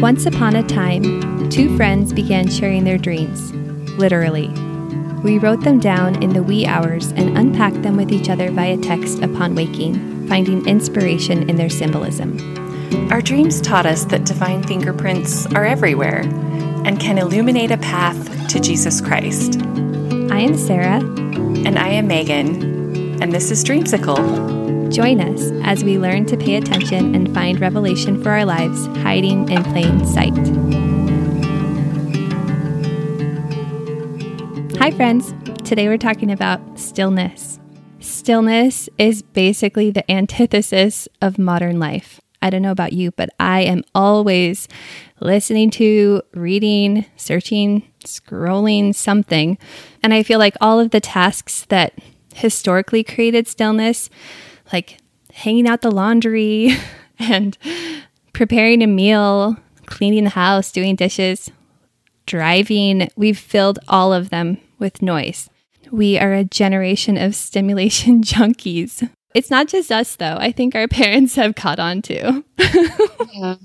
Once upon a time, two friends began sharing their dreams, literally. We wrote them down in the wee hours and unpacked them with each other via text upon waking, finding inspiration in their symbolism. Our dreams taught us that divine fingerprints are everywhere and can illuminate a path to Jesus Christ. I am Sarah. And I am Megan. And this is Dreamsicle. Join us as we learn to pay attention and find revelation for our lives hiding in plain sight. Hi, friends. Today we're talking about stillness. Stillness is basically the antithesis of modern life. I don't know about you, but I am always listening to, reading, searching, scrolling something. And I feel like all of the tasks that historically created stillness like hanging out the laundry and preparing a meal, cleaning the house, doing dishes, driving. We've filled all of them with noise. We are a generation of stimulation junkies. It's not just us, though. I think our parents have caught on too. yeah,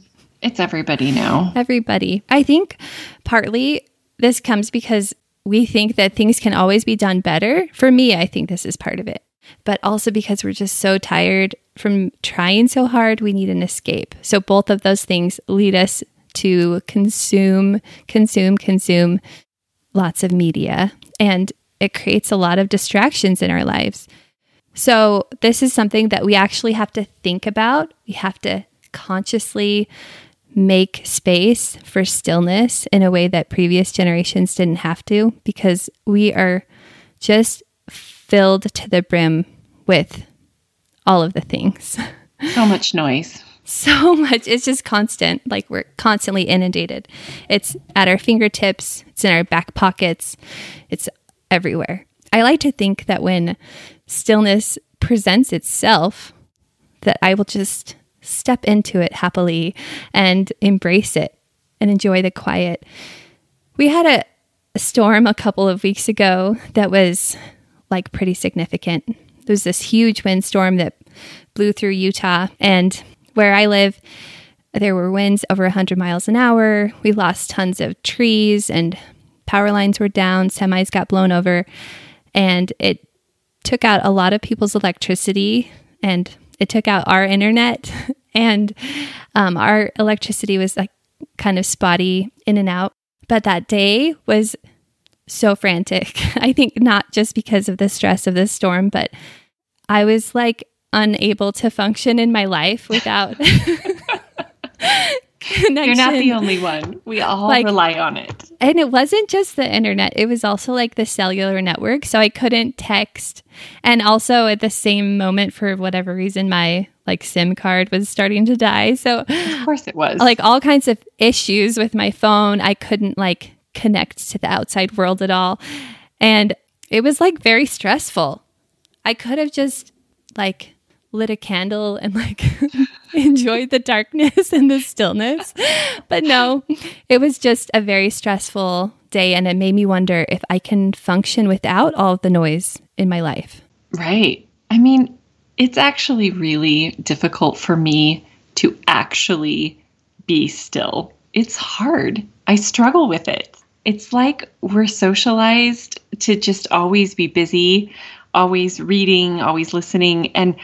it's everybody now. Everybody. I think partly this comes because we think that things can always be done better. For me, I think this is part of it but also because we're just so tired from trying so hard, we need an escape. So both of those things lead us to consume, consume, consume lots of media. And it creates a lot of distractions in our lives. So, this is something that we actually have to think about. We have to consciously make space for stillness in a way that previous generations didn't have to because we are just filled to the brim with all of the things. So much noise. so much. It's just constant. Like we're constantly inundated. It's at our fingertips, it's in our back pockets, it's everywhere. I like to think that when stillness presents itself, that I will just step into it happily and embrace it and enjoy the quiet. We had a, a storm a couple of weeks ago that was like pretty significant. There was this huge windstorm that blew through Utah, and where I live, there were winds over 100 miles an hour. We lost tons of trees, and power lines were down, semis got blown over, and it took out a lot of people's electricity, and it took out our internet, and um, our electricity was like kind of spotty in and out. But that day was so frantic. I think not just because of the stress of the storm, but I was like unable to function in my life without connection. You're not the only one. We all like, rely on it. And it wasn't just the internet, it was also like the cellular network. So I couldn't text. And also at the same moment, for whatever reason, my like SIM card was starting to die. So, of course, it was like all kinds of issues with my phone. I couldn't like connect to the outside world at all. And it was like very stressful. I could have just like lit a candle and like enjoyed the darkness and the stillness. But no, it was just a very stressful day. And it made me wonder if I can function without all of the noise in my life. Right. I mean, it's actually really difficult for me to actually be still. It's hard. I struggle with it it's like we're socialized to just always be busy, always reading, always listening. And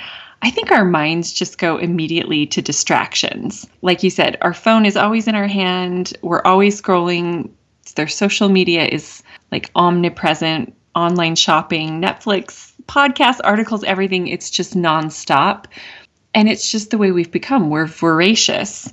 I think our minds just go immediately to distractions. Like you said, our phone is always in our hand, we're always scrolling. Their social media is like omnipresent, online shopping, Netflix, podcasts, articles, everything. It's just nonstop. And it's just the way we've become. We're voracious.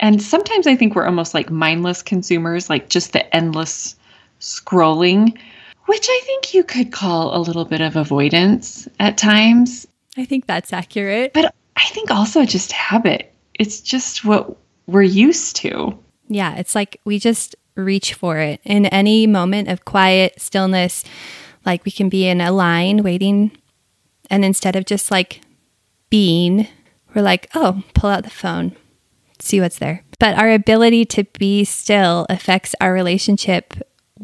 And sometimes I think we're almost like mindless consumers, like just the endless scrolling, which I think you could call a little bit of avoidance at times. I think that's accurate. But I think also just habit. It's just what we're used to. Yeah, it's like we just reach for it in any moment of quiet, stillness. Like we can be in a line waiting, and instead of just like being, we're like, oh, pull out the phone, see what's there. But our ability to be still affects our relationship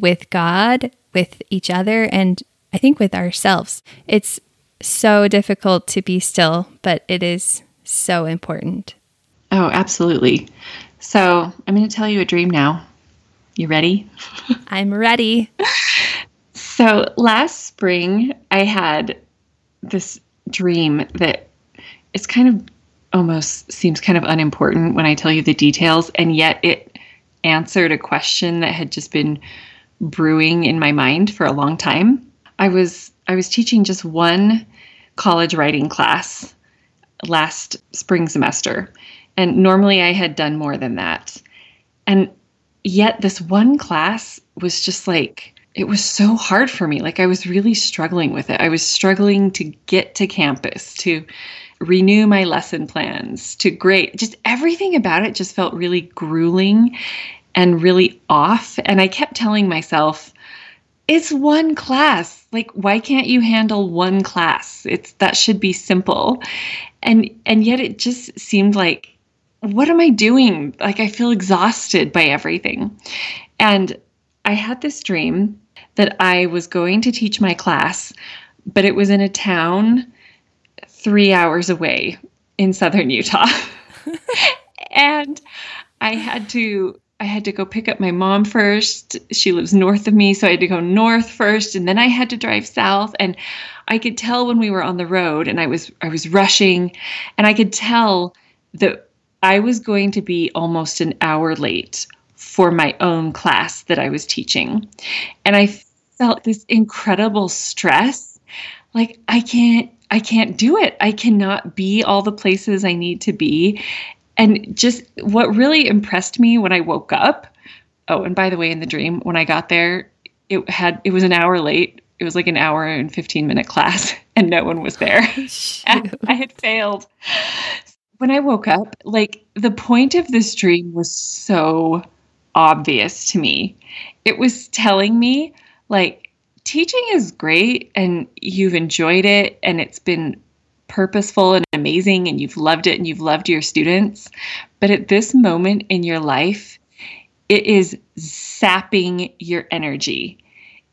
with God with each other and I think with ourselves. It's so difficult to be still, but it is so important. Oh, absolutely. So I'm going to tell you a dream now. You ready? I'm ready. so last spring, I had this dream that it's kind of almost seems kind of unimportant when I tell you the details, and yet it answered a question that had just been brewing in my mind for a long time. I was I was teaching just one college writing class last spring semester, and normally I had done more than that. And yet this one class was just like it was so hard for me. Like I was really struggling with it. I was struggling to get to campus, to renew my lesson plans, to grade. Just everything about it just felt really grueling and really off. And I kept telling myself, it's one class. Like, why can't you handle one class? It's that should be simple. And and yet it just seemed like, what am I doing? Like I feel exhausted by everything. And I had this dream that I was going to teach my class, but it was in a town three hours away in southern Utah. and I had to I had to go pick up my mom first. She lives north of me, so I had to go north first and then I had to drive south and I could tell when we were on the road and I was I was rushing and I could tell that I was going to be almost an hour late for my own class that I was teaching. And I felt this incredible stress. Like I can't I can't do it. I cannot be all the places I need to be. And just what really impressed me when I woke up. Oh, and by the way, in the dream, when I got there, it had it was an hour late. It was like an hour and 15 minute class, and no one was there. I had failed. When I woke up, like the point of this dream was so obvious to me. It was telling me, like, teaching is great and you've enjoyed it and it's been purposeful and amazing and you've loved it and you've loved your students. But at this moment in your life, it is sapping your energy.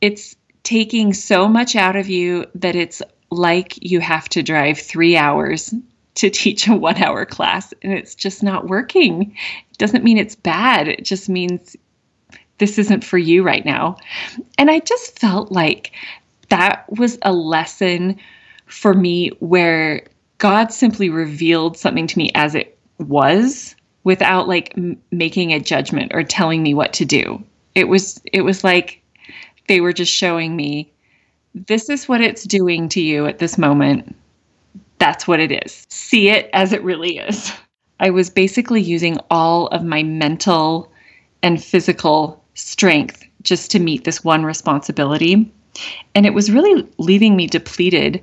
It's taking so much out of you that it's like you have to drive three hours to teach a one hour class and it's just not working. It doesn't mean it's bad, it just means this isn't for you right now. And I just felt like that was a lesson for me where God simply revealed something to me as it was without like m- making a judgment or telling me what to do. It was it was like they were just showing me this is what it's doing to you at this moment. That's what it is. See it as it really is. I was basically using all of my mental and physical strength just to meet this one responsibility. And it was really leaving me depleted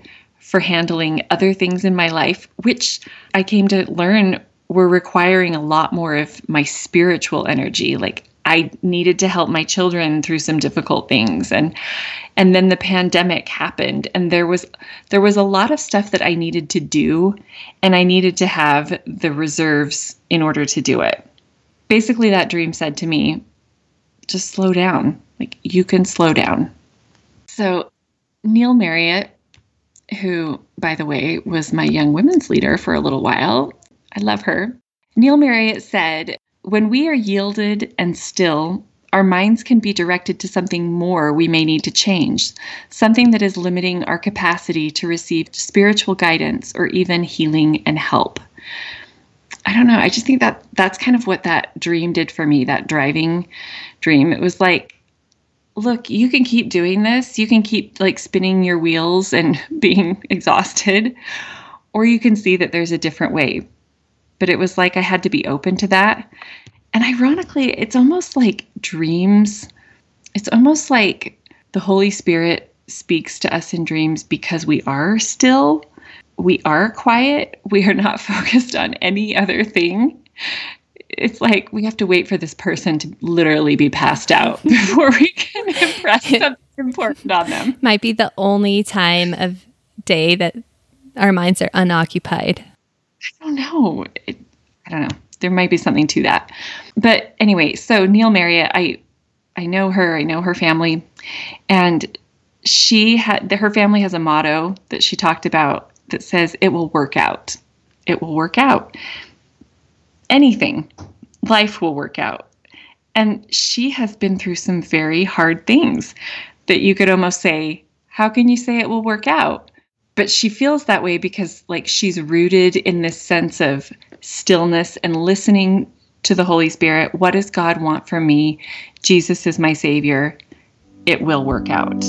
for handling other things in my life, which I came to learn were requiring a lot more of my spiritual energy. Like I needed to help my children through some difficult things and and then the pandemic happened and there was there was a lot of stuff that I needed to do and I needed to have the reserves in order to do it. Basically that dream said to me, just slow down. Like you can slow down. So Neill Marriott who, by the way, was my young women's leader for a little while. I love her. Neill Marriott said, When we are yielded and still, our minds can be directed to something more we may need to change, something that is limiting our capacity to receive spiritual guidance or even healing and help. I don't know. I just think that that's kind of what that dream did for me, that driving dream. It was like look, you can keep doing this. You can keep like spinning your wheels and being exhausted, or you can see that there's a different way. But it was like I had to be open to that. And ironically, it's almost like dreams. It's almost like the Holy Spirit speaks to us in dreams because we are still, we are quiet, we are not focused on any other thing it's like we have to wait for this person to literally be passed out before we can impress something important on them. Might be the only time of day that our minds are unoccupied. I don't know. It, I don't know. There might be something to that. But anyway, so Neill Marriott, I I know her, I know her family. And she had her family has a motto that she talked about that says it will work out. It will work out. Anything, life will work out. And she has been through some very hard things that you could almost say, how can you say it will work out? But she feels that way because like she's rooted in this sense of stillness and listening to the Holy Spirit. What does God want from me? Jesus is my savior. It will work out.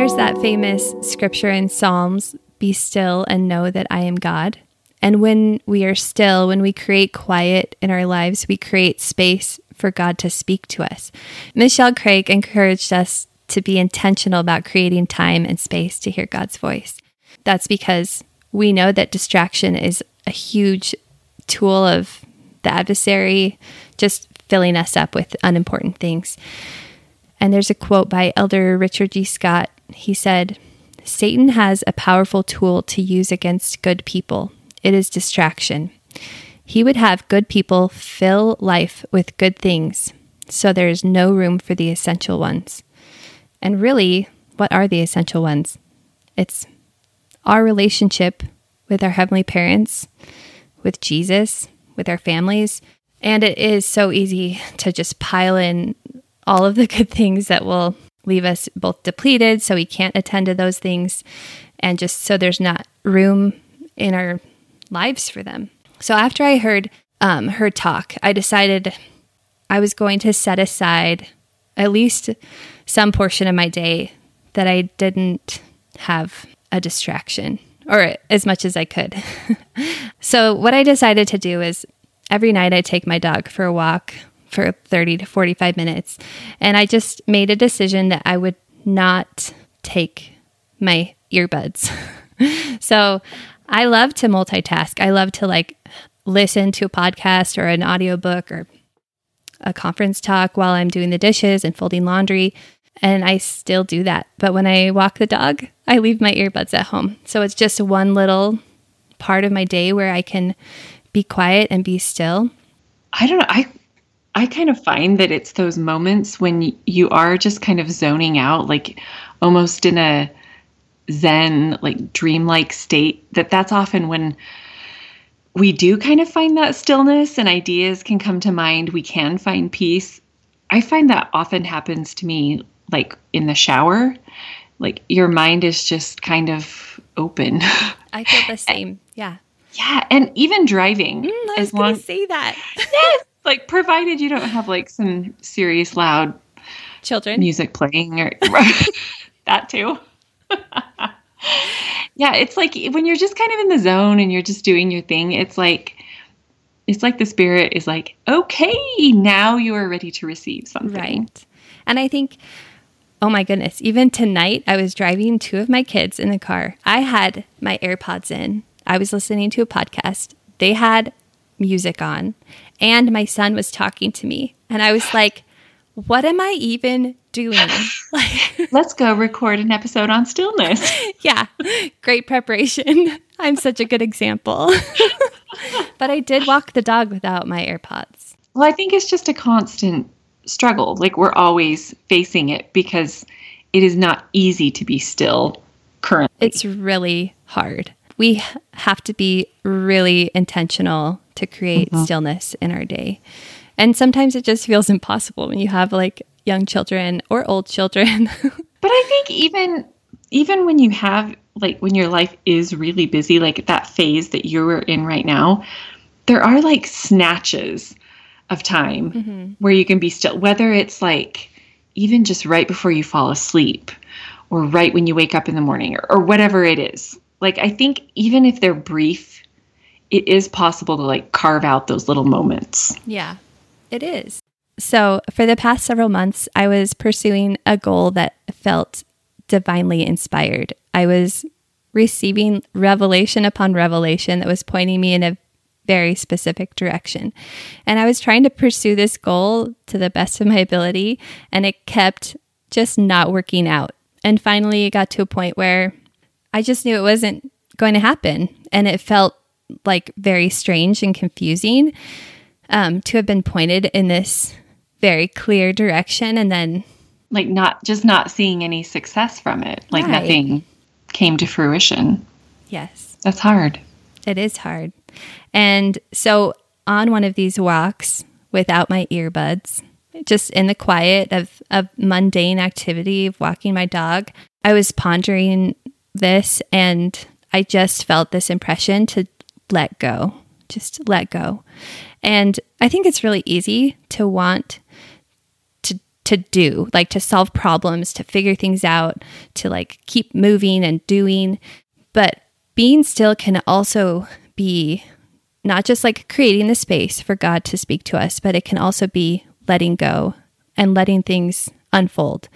There's that famous scripture in Psalms be still and know that I am God. And when we are still, when we create quiet in our lives, we create space for God to speak to us. Michelle Craig encouraged us to be intentional about creating time and space to hear God's voice. That's because we know that distraction is a huge tool of the adversary, just filling us up with unimportant things. And there's a quote by Elder Richard G. Scott he said, Satan has a powerful tool to use against good people. It is distraction. He would have good people fill life with good things, so there is no room for the essential ones. And really, what are the essential ones? It's our relationship with our heavenly parents, with Jesus, with our families. And it is so easy to just pile in all of the good things that will leave us both depleted so we can't attend to those things and just so there's not room in our lives for them. So after I heard um, her talk, I decided I was going to set aside at least some portion of my day that I didn't have a distraction or as much as I could. so what I decided to do is every night I take my dog for a walk for 30 to 45 minutes. And I just made a decision that I would not take my earbuds. so I love to multitask. I love to like listen to a podcast or an audiobook or a conference talk while I'm doing the dishes and folding laundry. And I still do that. But when I walk the dog, I leave my earbuds at home. So it's just one little part of my day where I can be quiet and be still. I don't know. I I kind of find that it's those moments when you are just kind of zoning out, like almost in a zen, like dreamlike state, that that's often when we do kind of find that stillness and ideas can come to mind. We can find peace. I find that often happens to me like in the shower. Like your mind is just kind of open. I feel the same. Yeah. Yeah, and even driving. Mm, I was going to say that. yes, like provided you don't have like some serious loud children music playing or that too. yeah, it's like when you're just kind of in the zone and you're just doing your thing, it's like it's like the spirit is like, "Okay, now you are ready to receive something." Right. And I think Oh my goodness. Even tonight, I was driving two of my kids in the car. I had my AirPods in. I was listening to a podcast. They had music on and my son was talking to me. And i was like what am i even doing? Let's go record an episode on stillness. Yeah great preparation. I'm such a good example. But i did walk the dog without my airpods. Well i think it's just a constant struggle. Like we're always facing it because it is not easy to be still currently. It's really hard we have to be really intentional to create mm-hmm. stillness in our day. And sometimes it just feels impossible when you have like young children or old children. but I think even even when you have like when your life is really busy like that phase that you're in right now, there are like snatches of time mm-hmm. where you can be still whether it's like even just right before you fall asleep or right when you wake up in the morning or, or whatever it is like I think even if they're brief, it is possible to like carve out those little moments. Yeah, it is. So, for the past several months, I was pursuing a goal that felt divinely inspired. I was receiving revelation upon revelation that was pointing me in a very specific direction. And I was trying to pursue this goal to the best of my ability, and it kept just not working out. And finally, it got to a point where I just knew it wasn't going to happen. And it felt like very strange and confusing um, to have been pointed in this very clear direction and then like not just not seeing any success from it like right. nothing came to fruition yes that's hard it is hard and so on one of these walks without my earbuds just in the quiet of, of mundane activity of walking my dog i was pondering this and i just felt this impression to let go just let go and i think it's really easy to want to to do, like to solve problems, to figure things out, to like keep moving and doing. But being still can also be not just like creating the space for God to speak to us, but it can also be letting go and letting things unfold.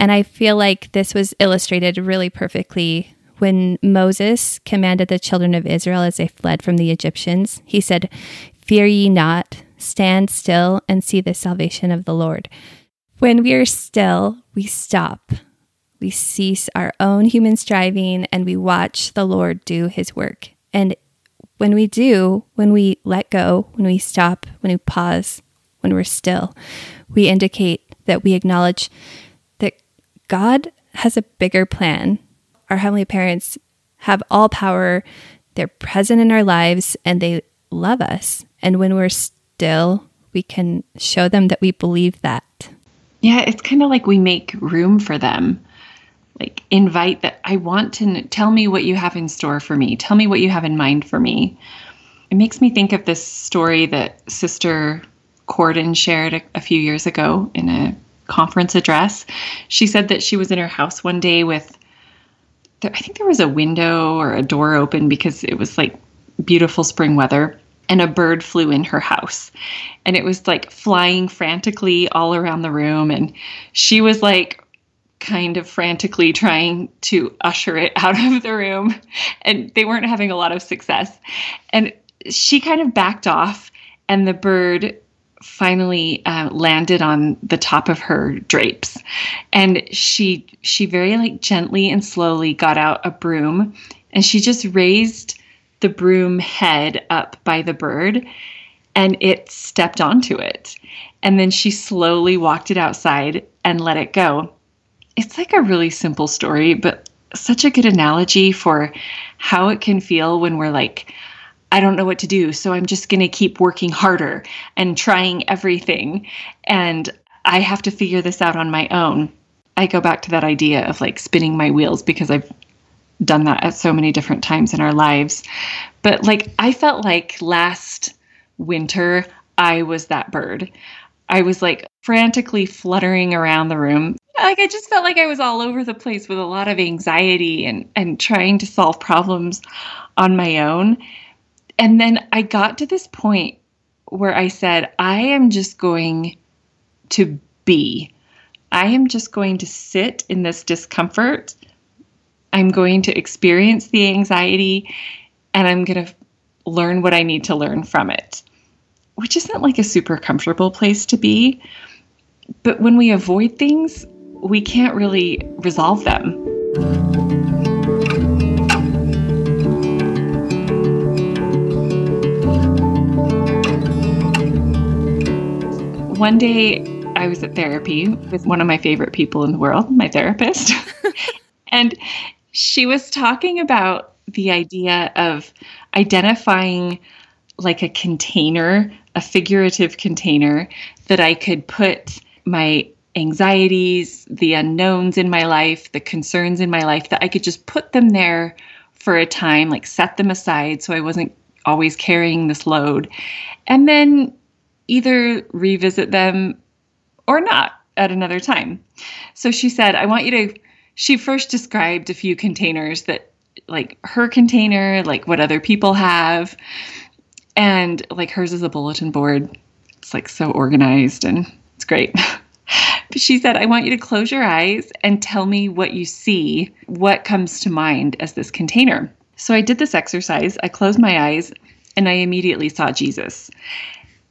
And I feel like this was illustrated really perfectly when Moses commanded the children of Israel as they fled from the Egyptians. He said, Fear ye not, stand still and see the salvation of the Lord. When we are still, we stop. We cease our own human striving and we watch the Lord do his work. And when we do, when we let go, when we stop, when we pause, when we're still, we indicate that we acknowledge God has a bigger plan. Our Heavenly Parents have all power, they're present in our lives, and they love us. And when we're still, we can show them that we believe that. Yeah, it's kind of like we make room for them. Like invite that I want to tell me what you have in store for me. Tell me what you have in mind for me. It makes me think of this story that Sister Cordon shared a, a few years ago in a conference address. She said that she was in her house one day with I think there was a window or a door open because it was like beautiful spring weather and a bird flew in her house and it was like flying frantically all around the room and she was like kind of frantically trying to usher it out of the room and they weren't having a lot of success and she kind of backed off and the bird finally uh, landed on the top of her drapes and she she very like gently and slowly got out a broom and she just raised the broom head up by the bird and it stepped onto it. And then she slowly walked it outside and let it go. It's like a really simple story, but such a good analogy for how it can feel when we're like, I don't know what to do, so I'm just going to keep working harder and trying everything. And I have to figure this out on my own. I go back to that idea of like spinning my wheels because I've done that at so many different times in our lives. But like, I felt like last winter, I was that bird. I was like frantically fluttering around the room. Like I just felt like I was all over the place with a lot of anxiety and and trying to solve problems on my own. And then I got to this point where I said, I am just going to be. I am just going to sit in this discomfort I'm going to experience the anxiety and I'm going to learn what I need to learn from it, which isn't like a super comfortable place to be. But when we avoid things, we can't really resolve them. One day, I was at therapy with one of my favorite people in the world, my therapist. and she was talking about the idea of identifying like a container, a figurative container that I could put my anxieties, the unknowns in my life, the concerns in my life, that I could just put them there for a time, like set them aside so I wasn't always carrying this load, and then either revisit them or not at another time. So she said, I want you to she first described a few containers that like her container, like what other people have, and like hers is a bulletin board. It's like so organized and it's great. but she said, I want you to close your eyes and tell me what you see, what comes to mind as this container. So I did this exercise. I closed my eyes and I immediately saw Jesus.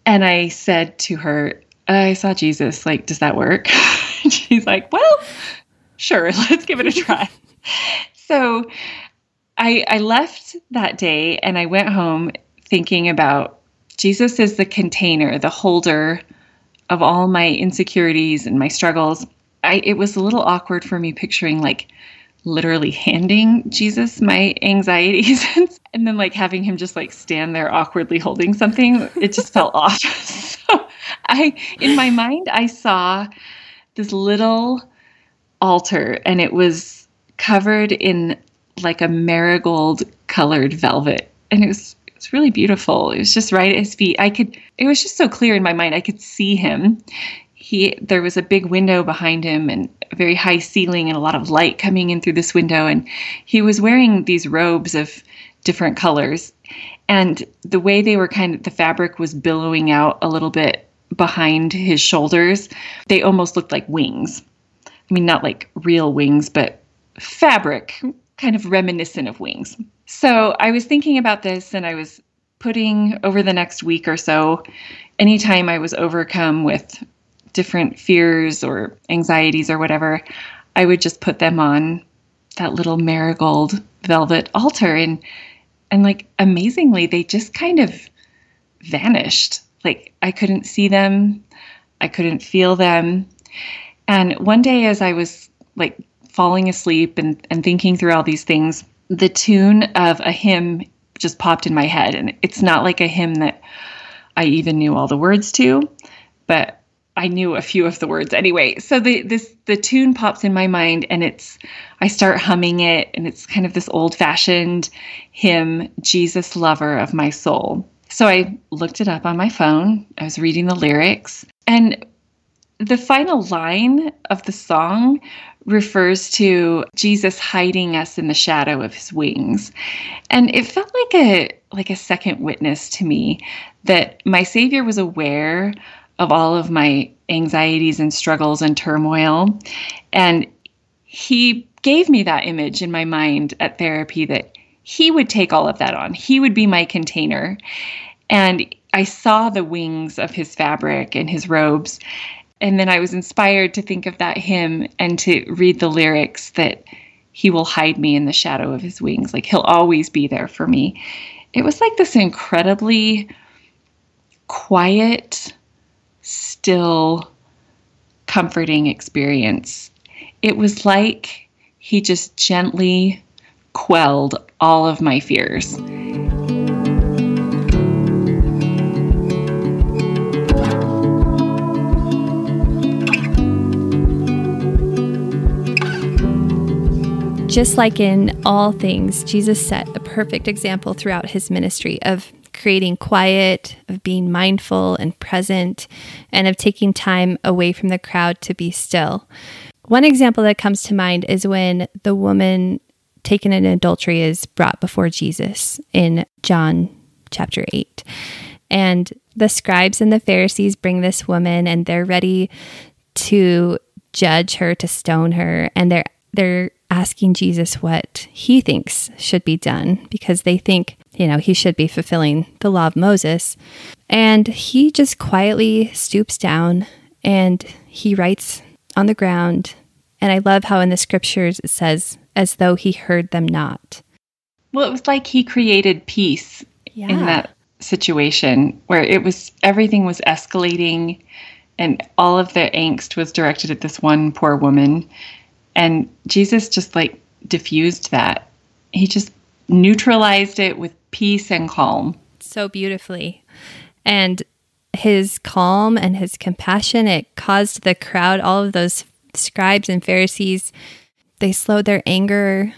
And I said to her, I saw Jesus. Like, does that work? she's like, well, sure, let's give it a try. so I, I left that day and I went home thinking about Jesus is the container, the holder of all my insecurities and my struggles. I, it was a little awkward for me picturing like literally handing Jesus my anxieties and then like having him just like stand there awkwardly holding something. It just felt off. So I in my mind I saw this little altar and it was covered in like a marigold colored velvet. And it was it's really beautiful. It was just right at his feet. I could it was just so clear in my mind. I could see him. He there was a big window behind him and very high ceiling and a lot of light coming in through this window and he was wearing these robes of different colors. And the way they were kind of the fabric was billowing out a little bit behind his shoulders. They almost looked like wings. I mean not like real wings, but fabric kind of reminiscent of wings. So I was thinking about this and I was putting over the next week or so, anytime I was overcome with different fears or anxieties or whatever, I would just put them on that little marigold velvet altar and and like amazingly they just kind of vanished. Like I couldn't see them, I couldn't feel them. And one day as I was like falling asleep and, and thinking through all these things, the tune of a hymn just popped in my head. And it's not like a hymn that I even knew all the words to, but I knew a few of the words anyway. So the this the tune pops in my mind and it's I start humming it and it's kind of this old-fashioned hymn, Jesus lover of my soul. So I looked it up on my phone. I was reading the lyrics and the final line of the song refers to Jesus hiding us in the shadow of his wings. And it felt like a like a second witness to me that my savior was aware of all of my anxieties and struggles and turmoil and he gave me that image in my mind at therapy that he would take all of that on. He would be my container. And I saw the wings of his fabric and his robes and then I was inspired to think of that hymn and to read the lyrics that he will hide me in the shadow of his wings. Like he'll always be there for me. It was like this incredibly quiet, still, comforting experience. It was like he just gently quelled all of my fears. Just like in all things, Jesus set a perfect example throughout his ministry of creating quiet, of being mindful and present, and of taking time away from the crowd to be still. One example that comes to mind is when the woman taken in adultery is brought before Jesus in John chapter 8. And the scribes and the Pharisees bring this woman and they're ready to judge her, to stone her, and they're they're asking Jesus what he thinks should be done because they think, you know, he should be fulfilling the law of Moses. And he just quietly stoops down and he writes on the ground. And I love how in the scriptures it says, as though he heard them not. Well, it was like he created peace yeah. in that situation where it was everything was escalating and all of the angst was directed at this one poor woman and Jesus just like diffused that. He just neutralized it with peace and calm. So beautifully. And his calm and his compassion, it caused the crowd, all of those scribes and Pharisees, they slowed their anger.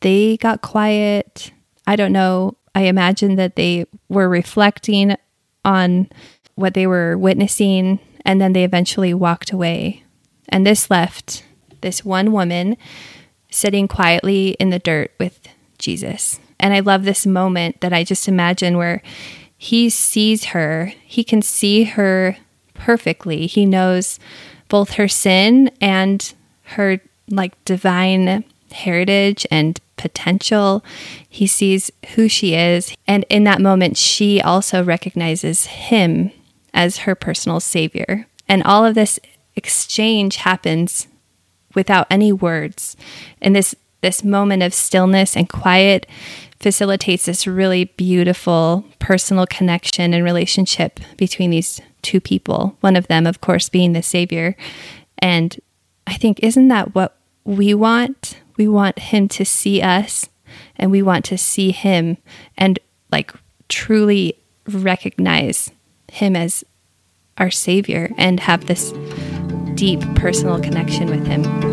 They got quiet. I don't know. I imagine that they were reflecting on what they were witnessing and then they eventually walked away. And this left this one woman sitting quietly in the dirt with Jesus. And I love this moment that I just imagine where he sees her, he can see her perfectly. He knows both her sin and her like divine heritage and potential. He sees who she is. And in that moment, she also recognizes him as her personal savior. And all of this exchange happens without any words. And this this moment of stillness and quiet facilitates this really beautiful personal connection and relationship between these two people. One of them, of course, being the Savior. And I think, isn't that what we want? We want Him to see us and we want to see Him and like truly recognize Him as our Savior and have this deep personal connection with Him.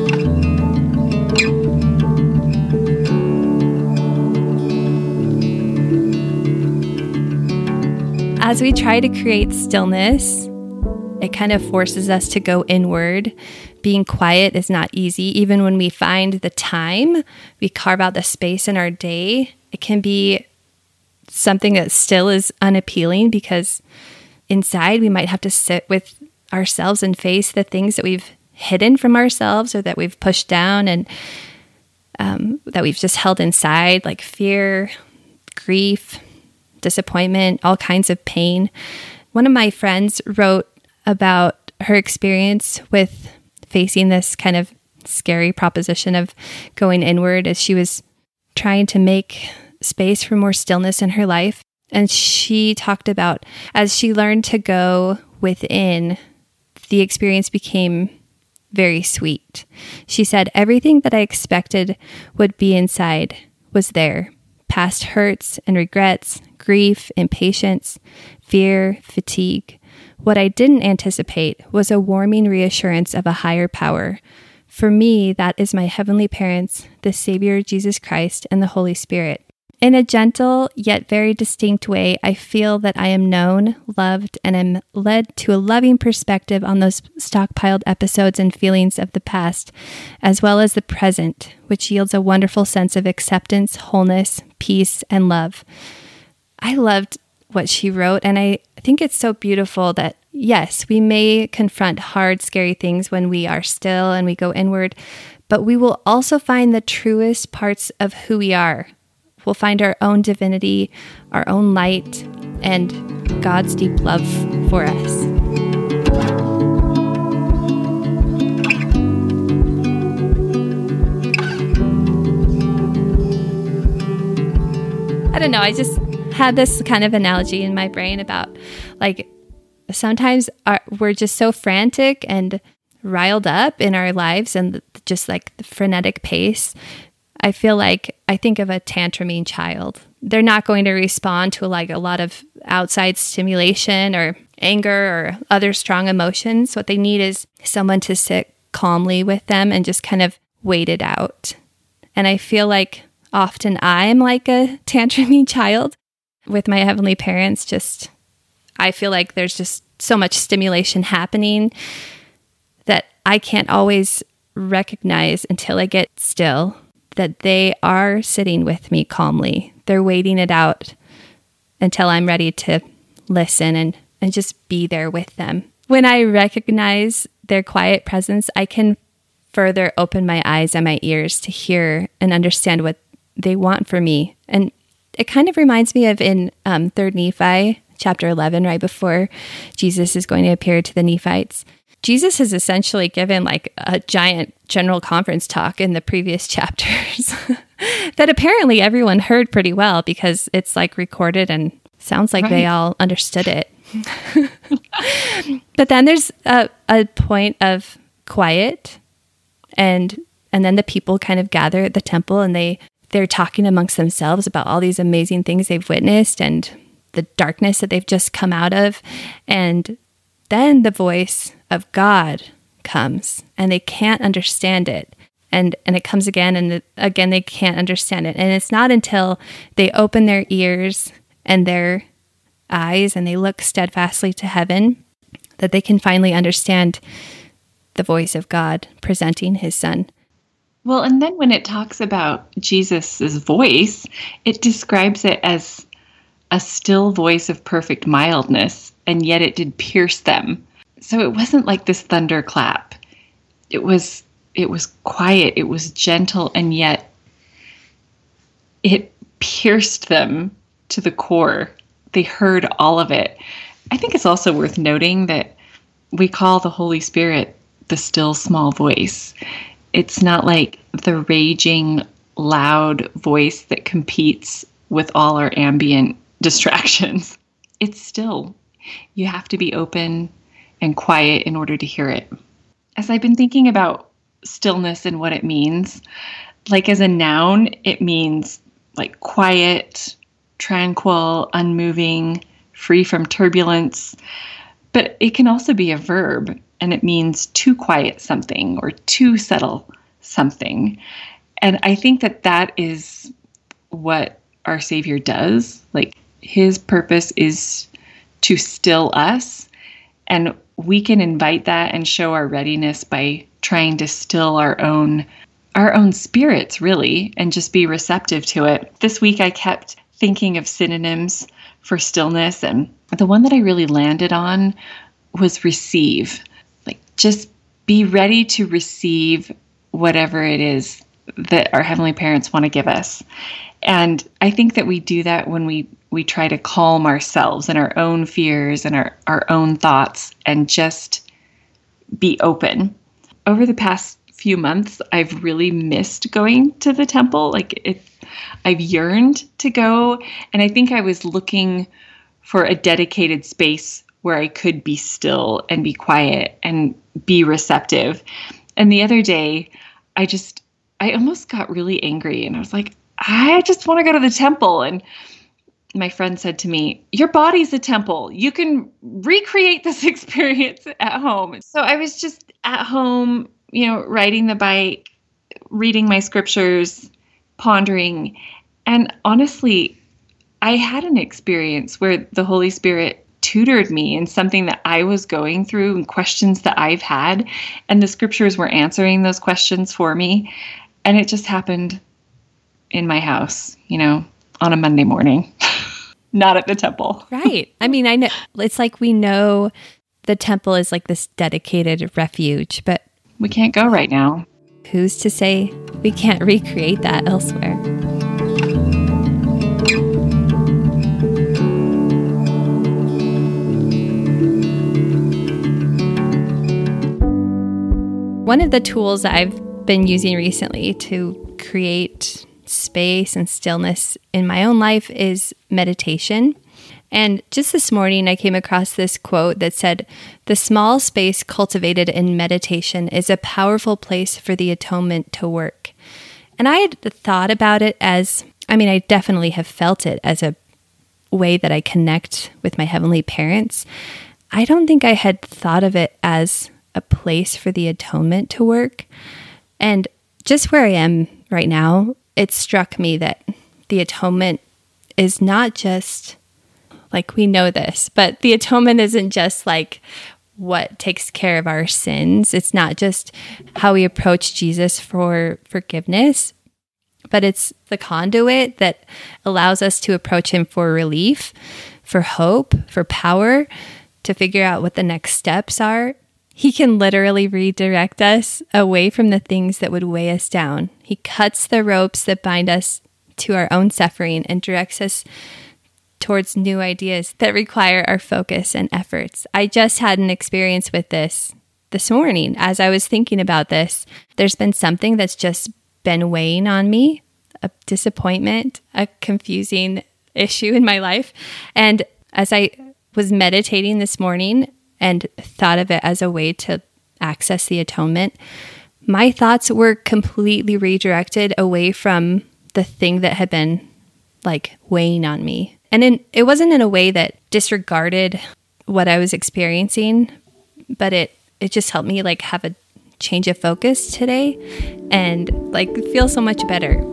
As we try to create stillness, it kind of forces us to go inward. Being quiet is not easy. Even when we find the time, we carve out the space in our day, it can be something that still is unappealing because inside we might have to sit with ourselves and face the things that we've hidden from ourselves or that we've pushed down and um, that we've just held inside, like fear, grief, disappointment, all kinds of pain. One of my friends wrote about her experience with facing this kind of scary proposition of going inward as she was trying to make space for more stillness in her life. And she talked about as she learned to go within, the experience became very sweet. She said, Everything that I expected would be inside was there past hurts and regrets, grief, impatience, fear, fatigue. What I didn't anticipate was a warming reassurance of a higher power. For me, that is my heavenly parents, the Savior Jesus Christ, and the Holy Spirit. In a gentle yet very distinct way, I feel that I am known, loved, and am led to a loving perspective on those stockpiled episodes and feelings of the past, as well as the present, which yields a wonderful sense of acceptance, wholeness, peace, and love. I loved what she wrote, and I think it's so beautiful that, yes, we may confront hard, scary things when we are still and we go inward, but we will also find the truest parts of who we are. We'll find our own divinity, our own light, and God's deep love for us. I don't know. I just had this kind of analogy in my brain about like sometimes our, we're just so frantic and riled up in our lives and just like the frenetic pace. I feel like I think of a tantruming child. They're not going to respond to like a lot of outside stimulation or anger or other strong emotions. What they need is someone to sit calmly with them and just kind of wait it out. And I feel like often I'm like a tantruming child with my heavenly parents, just I feel like there's just so much stimulation happening that I can't always recognize until I get still that they are sitting with me calmly. They're waiting it out until I'm ready to listen and, and just be there with them. When I recognize their quiet presence, I can further open my eyes and my ears to hear and understand what they want for me. And it kind of reminds me of in um, Third Nephi, chapter 11, right before Jesus is going to appear to the Nephites. Jesus has essentially given like a giant general conference talk in the previous chapters that apparently everyone heard pretty well because it's like recorded and sounds like right. they all understood it. but then there's a, a point of quiet and and then the people kind of gather at the temple and they they're talking amongst themselves about all these amazing things they've witnessed and the darkness that they've just come out of. And then the voice of God comes and they can't understand it. And, and it comes again and again they can't understand it. And it's not until they open their ears and their eyes and they look steadfastly to heaven that they can finally understand the voice of God presenting his son. Well, and then when it talks about Jesus's voice, it describes it as a still voice of perfect mildness, and yet it did pierce them. So it wasn't like this thunderclap. It was it was quiet, it was gentle, and yet it pierced them to the core. They heard all of it. I think it's also worth noting that we call the Holy Spirit the still small voice it's not like the raging loud voice that competes with all our ambient distractions. It's still. You have to be open and quiet in order to hear it. As I've been thinking about stillness and what it means, like as a noun, it means like quiet, tranquil, unmoving, free from turbulence. But it can also be a verb, and it means to quiet something or to settle something. And I think that that is what our Savior does. Like his purpose is to still us. And we can invite that and show our readiness by trying to still our own our own spirits really and just be receptive to it. This week I kept thinking of synonyms for stillness and the one that I really landed on was receive. Just be ready to receive whatever it is that our heavenly parents want to give us. And I think that we do that when we we try to calm ourselves and our own fears and our, our own thoughts and just be open. Over the past few months, I've really missed going to the temple. Like it I've yearned to go and I think I was looking for a dedicated space where I could be still and be quiet and be receptive. And the other day, I just I almost got really angry and I was like, I just want to go to the temple. And my friend said to me, Your body's a temple. You can recreate this experience at home. So I was just at home, you know, riding the bike, reading my scriptures, pondering. And honestly, I had an experience where the Holy Spirit tutored me in something that I was going through and questions that I've had. And the scriptures were answering those questions for me. And it just happened in my house, you know, on a Monday morning, not at the temple. right. I mean, I know it's like we know the temple is like this dedicated refuge, but we can't go right now. Who's to say we can't recreate that elsewhere? One of the tools I've been using recently to create space and stillness in my own life is meditation. And just this morning, I came across this quote that said, The small space cultivated in meditation is a powerful place for the atonement to work. And I had thought about it as I mean, I definitely have felt it as a way that I connect with my heavenly parents. I don't think I had thought of it as a place for the atonement to work. And just where I am right now, it struck me that the atonement is not just like we know this, but the atonement isn't just like what takes care of our sins. It's not just how we approach Jesus for forgiveness, but it's the conduit that allows us to approach him for relief, for hope, for power, to figure out what the next steps are he can literally redirect us away from the things that would weigh us down. He cuts the ropes that bind us to our own suffering and directs us towards new ideas that require our focus and efforts. I just had an experience with this this morning as I was thinking about this. There's been something that's just been weighing on me a disappointment, a confusing issue in my life. And as I was meditating this morning, and thought of it as a way to access the atonement, my thoughts were completely redirected away from the thing that had been like weighing on me. And in, it wasn't in a way that disregarded what I was experiencing, but it it just helped me like have a change of focus today and like feel so much better.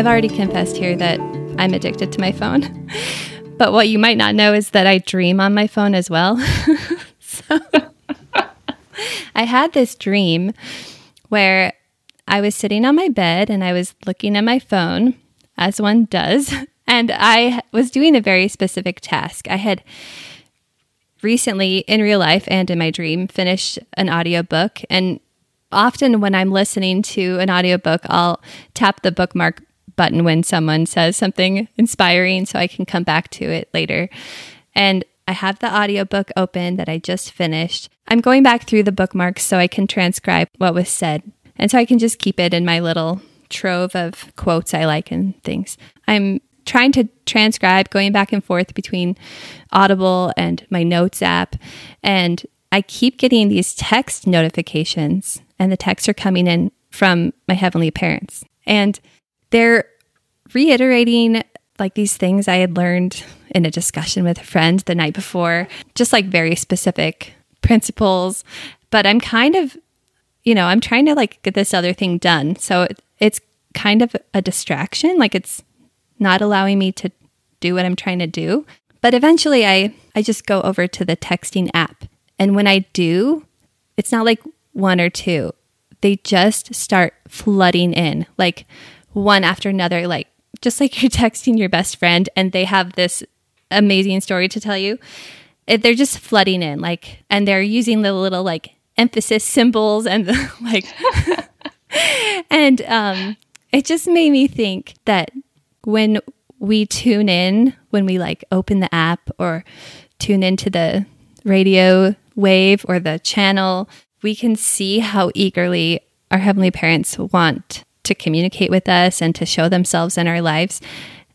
I've already confessed here that I'm addicted to my phone. But what you might not know is that I dream on my phone as well. so I had this dream where I was sitting on my bed and I was looking at my phone, as one does, and I was doing a very specific task. I had recently, in real life and in my dream, finished an audiobook. And often when I'm listening to an audiobook, I'll tap the bookmark button when someone says something inspiring so I can come back to it later. And I have the audiobook open that I just finished. I'm going back through the bookmarks so I can transcribe what was said. And so I can just keep it in my little trove of quotes I like and things. I'm trying to transcribe, going back and forth between Audible and my notes app. And I keep getting these text notifications, and the texts are coming in from my heavenly parents. And they're reiterating like these things I had learned in a discussion with a friend the night before, just like very specific principles. But I'm kind of, you know, I'm trying to like get this other thing done. So it's kind of a distraction. Like it's not allowing me to do what I'm trying to do. But eventually I, I just go over to the texting app. And when I do, it's not like one or two. They just start flooding in, like one after another, like just like you're texting your best friend and they have this amazing story to tell you. It, they're just flooding in, like, and they're using the little like emphasis symbols and the, like, and um, it just made me think that when we tune in, when we like open the app or tune into the radio wave or the channel, we can see how eagerly our heavenly parents want to communicate with us and to show themselves in our lives.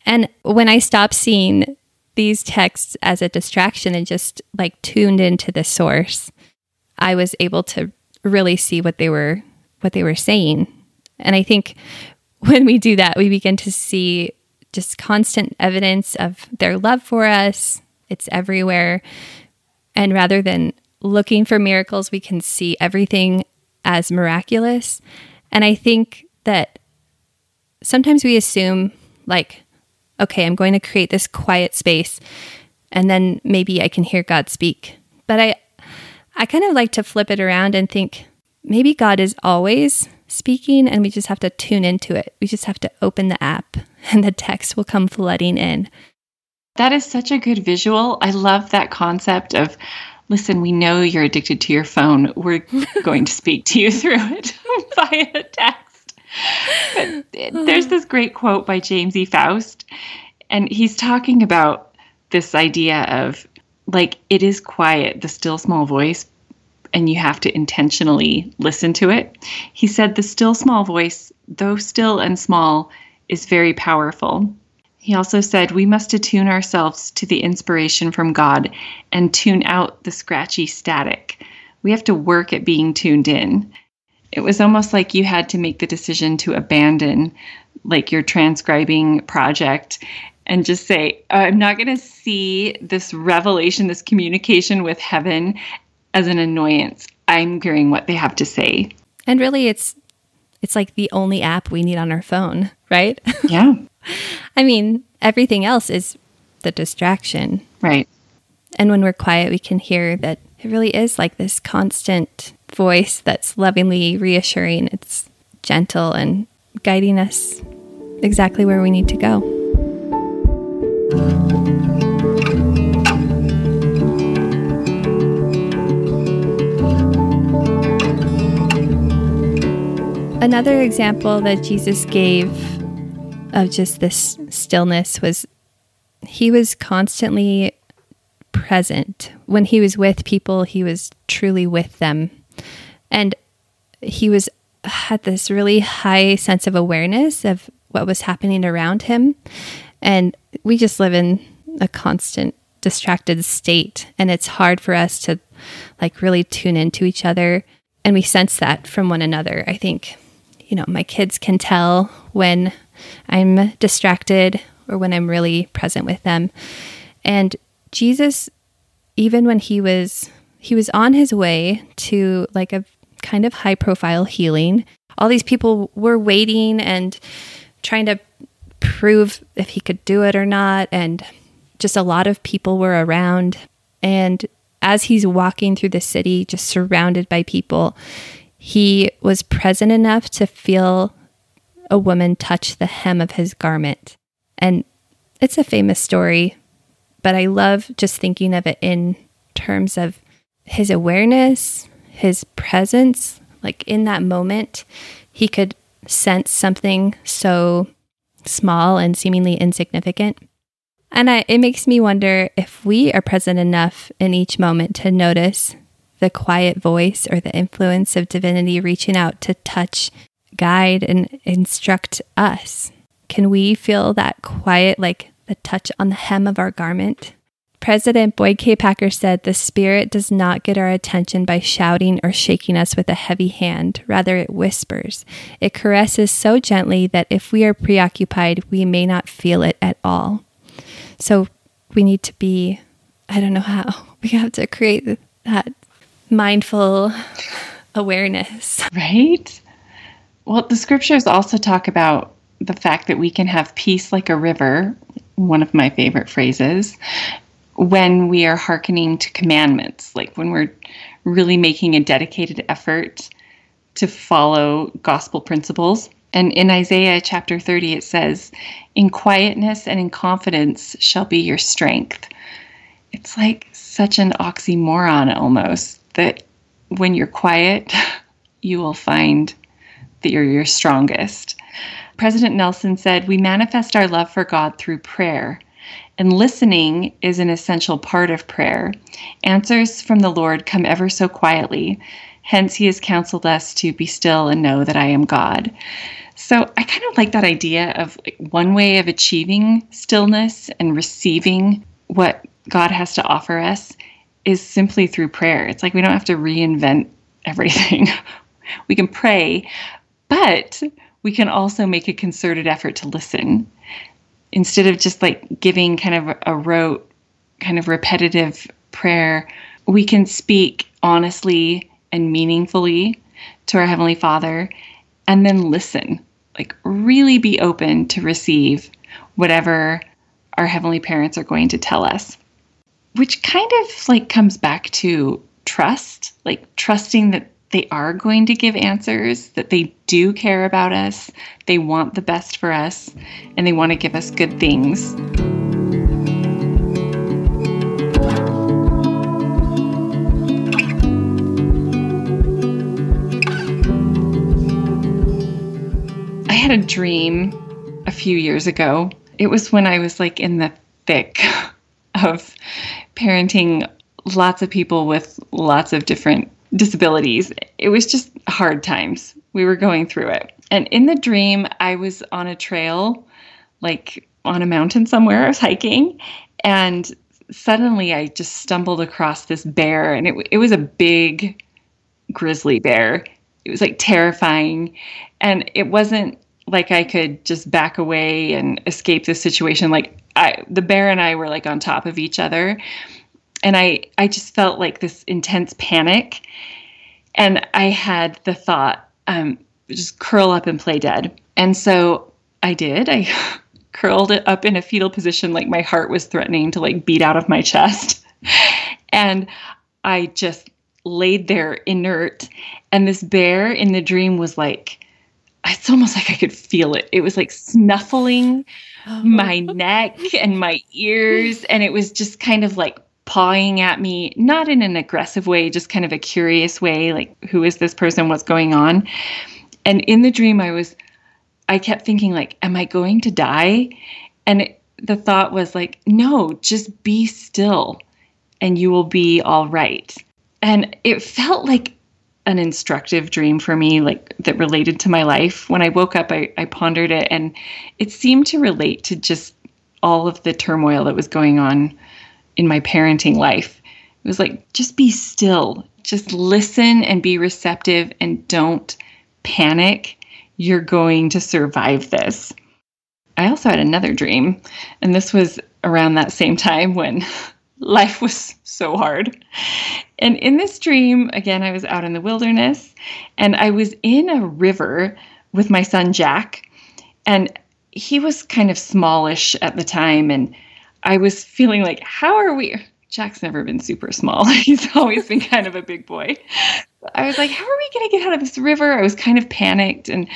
And when I stopped seeing these texts as a distraction and just like tuned into the source, I was able to really see what they were what they were saying. And I think when we do that, we begin to see just constant evidence of their love for us. It's everywhere. And rather than looking for miracles, we can see everything as miraculous. And I think that sometimes we assume, like, okay, I'm going to create this quiet space and then maybe I can hear God speak. But I I kind of like to flip it around and think maybe God is always speaking and we just have to tune into it. We just have to open the app and the text will come flooding in. That is such a good visual. I love that concept of listen, we know you're addicted to your phone. We're going to speak to you through it via text there's this great quote by James E. Faust, and he's talking about this idea of like it is quiet, the still small voice, and you have to intentionally listen to it. He said, The still small voice, though still and small, is very powerful. He also said, We must attune ourselves to the inspiration from God and tune out the scratchy static. We have to work at being tuned in it was almost like you had to make the decision to abandon like your transcribing project and just say i'm not going to see this revelation this communication with heaven as an annoyance. I'm hearing what they have to say. And really it's it's like the only app we need on our phone right? Yeah. I mean everything else is the distraction. Right. And when we're quiet we can hear that it really is like this constant voice that's lovingly reassuring. It's gentle and guiding us exactly where we need to go. Another example that Jesus gave of just this stillness was he was constantly present. When he was with people, he was truly with them. And he was had this really high sense of awareness of what was happening around him. And we just live in a constant distracted state and it's hard for us to like really tune into each other and we sense that from one another. I think you know, my kids can tell when I'm distracted or when I'm really present with them. And Jesus even when he was he was on his way to like a kind of high profile healing. All these people were waiting and trying to prove if he could do it or not and just a lot of people were around and as he's walking through the city just surrounded by people, he was present enough to feel a woman touch the hem of his garment. And it's a famous story but I love just thinking of it in terms of his awareness, his presence. Like in that moment, he could sense something so small and seemingly insignificant. And I, it makes me wonder if we are present enough in each moment to notice the quiet voice or the influence of divinity reaching out to touch, guide, and instruct us. Can we feel that quiet, like the touch on the hem of our garment? President Boyd K. Packer said, The Spirit does not get our attention by shouting or shaking us with a heavy hand. Rather, it whispers. It caresses so gently that if we are preoccupied, we may not feel it at all. So we need to be, I don't know how, we have to create that mindful awareness. Right? Well, the scriptures also talk about the fact that we can have peace like a river, one of my favorite phrases, when we are hearkening to commandments, like when we're really making a dedicated effort to follow gospel principles. And in Isaiah chapter 30, it says, In quietness and in confidence shall be your strength. It's like such an oxymoron almost that when you're quiet, you will find that you're your strongest. President Nelson said, We manifest our love for God through prayer. And listening is an essential part of prayer. Answers from the Lord come ever so quietly. Hence, he has counseled us to be still and know that I am God. So, I kind of like that idea of one way of achieving stillness and receiving what God has to offer us is simply through prayer. It's like we don't have to reinvent everything. we can pray, but we can also make a concerted effort to listen instead of just like giving kind of a rote, kind of repetitive prayer, we can speak honestly and meaningfully to our Heavenly Father and then listen. Like, really be open to receive whatever our Heavenly Parents are going to tell us, which kind of like comes back to trust, like trusting that they are going to give answers, that they do care about us, they want the best for us, and they want to give us good things. I had a dream a few years ago. It was when I was like in the thick of parenting lots of people with lots of different disabilities. It was just hard times. We were going through it. And in the dream, I was on a trail, like on a mountain somewhere. I was hiking, and suddenly I just stumbled across this bear, and it, it was a big grizzly bear. It was like terrifying. And it wasn't like I could just back away and escape this situation. Like I, the bear and I were like on top of each other and I I just felt like this intense panic, and I had the thought, um, just curl up and play dead. And so I did. I curled it up in a fetal position, like my heart was threatening to like beat out of my chest, and I just laid there inert. And this bear in the dream was like. It's almost like I could feel it. It was like snuffling oh. my neck and my ears. And it was just kind of like pawing at me, not in an aggressive way, just kind of a curious way, like, who is this person? What's going on? And in the dream, I was, I kept thinking, like, am I going to die? And it, the thought was, like, no, just be still and you will be all right. And it felt like an instructive dream for me, like that related to my life. When I woke up, I, I pondered it and it seemed to relate to just all of the turmoil that was going on in my parenting life. It was like, just be still, just listen and be receptive and don't panic. You're going to survive this. I also had another dream, and this was around that same time when life was so hard. And in this dream, again, I was out in the wilderness and I was in a river with my son Jack. And he was kind of smallish at the time. And I was feeling like, how are we? Jack's never been super small. He's always been kind of a big boy. I was like, how are we going to get out of this river? I was kind of panicked. And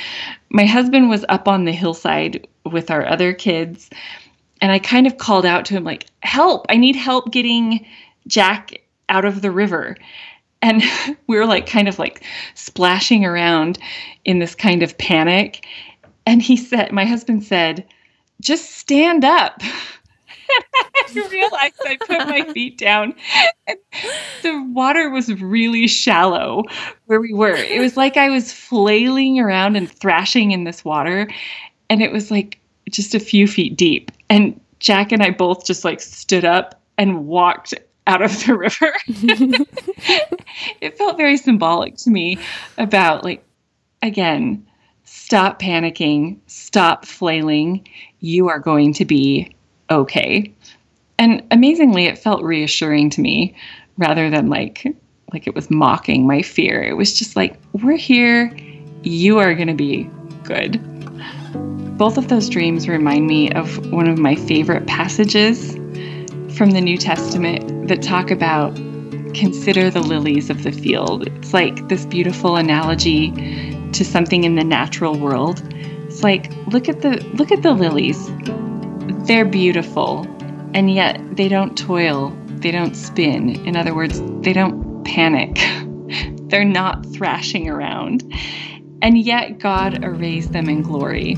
my husband was up on the hillside with our other kids. And I kind of called out to him, like, help, I need help getting Jack out of the river. And we were like, kind of like splashing around in this kind of panic. And he said, my husband said, just stand up. I realized I put my feet down. And the water was really shallow where we were. It was like I was flailing around and thrashing in this water. And it was like just a few feet deep. And Jack and I both just like stood up and walked out of the river. it felt very symbolic to me about like, again, stop panicking, stop flailing. You are going to be okay. And amazingly, it felt reassuring to me rather than like like it was mocking my fear. It was just like, we're here. You are going to be good. Both of those dreams remind me of one of my favorite passages from the New Testament that talk about consider the lilies of the field. It's like this beautiful analogy to something in the natural world. It's like look at the look at the lilies. They're beautiful and yet they don't toil, they don't spin. In other words, they don't panic. They're not thrashing around. And yet God arrays them in glory.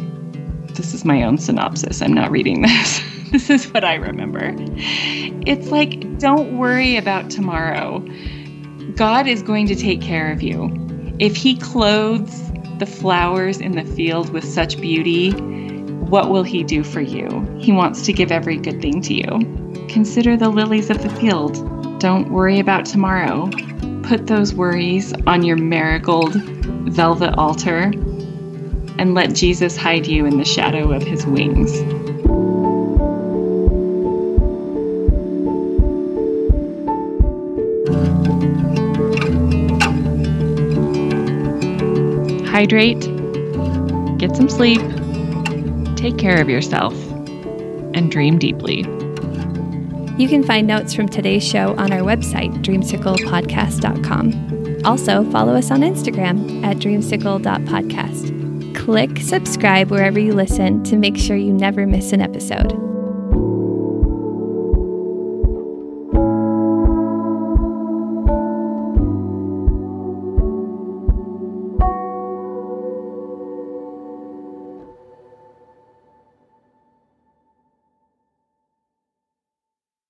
This is my own synopsis. I'm not reading this. this is what I remember. It's like, don't worry about tomorrow. God is going to take care of you. If He clothes the flowers in the field with such beauty, what will He do for you? He wants to give every good thing to you. Consider the lilies of the field. Don't worry about tomorrow. Put those worries on your marigold velvet altar and let Jesus hide you in the shadow of His wings. hydrate, get some sleep, take care of yourself, and dream deeply. You can find notes from today's show on our website, dreamcirclepodcast.com. Also, follow us on Instagram at dreamsicle.podcast. Click subscribe wherever you listen to make sure you never miss an episode.